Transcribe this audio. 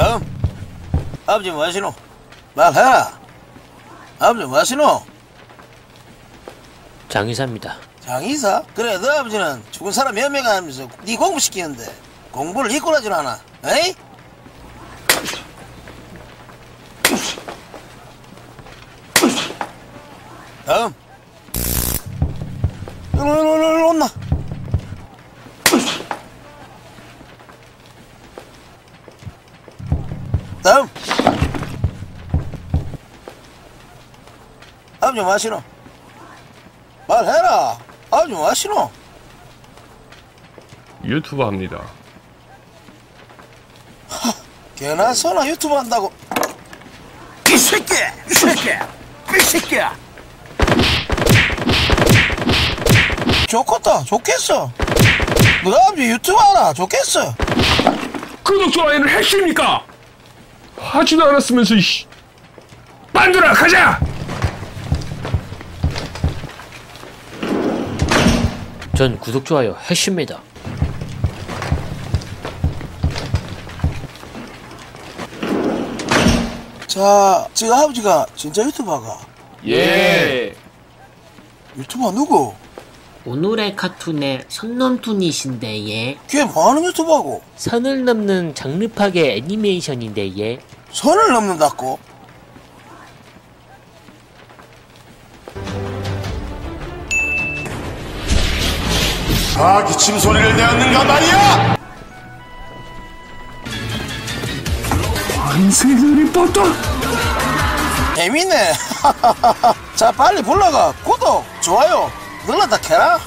다음 아버지 뭐 하시노? 말해라 아버지 뭐 하시노? 장의사입니다. 장의사? 그래 너 아버지는 죽은 사람 몇 명 하면서 네 공부시키는데 공부를 이끌어주나 하나 에이? 다음 다음 아버지 뭐 하시노? 말해라. 아버지 뭐 하시노? 유튜브 합니다. 개나 소나 유튜브 한다고. 이 새끼! 이 새끼! 이 새끼야! 좋겠다. 좋겠어. 너 아버지 유튜브 하나. 좋겠어. 구독 좋아요는 핵심입니까? 하지도 않았으면서 이씨. 만들어 가자. 전 구독 좋아요 핵심입니다. 자 지금 아버지가 진짜 유튜버가 예. 유튜버 누구? 오늘의 카툰의 선넘툰이신데 예. 걔 뭐하는 유튜버고 선을 넘는 장르파계 애니메이션인데 예. 선을 넘는다고? 아 기침 소리를 내었는가 말이야! 안세들이 뻗다. 재밌네 자 빨리 불러가 구독 좋아요 눌렀다 캐라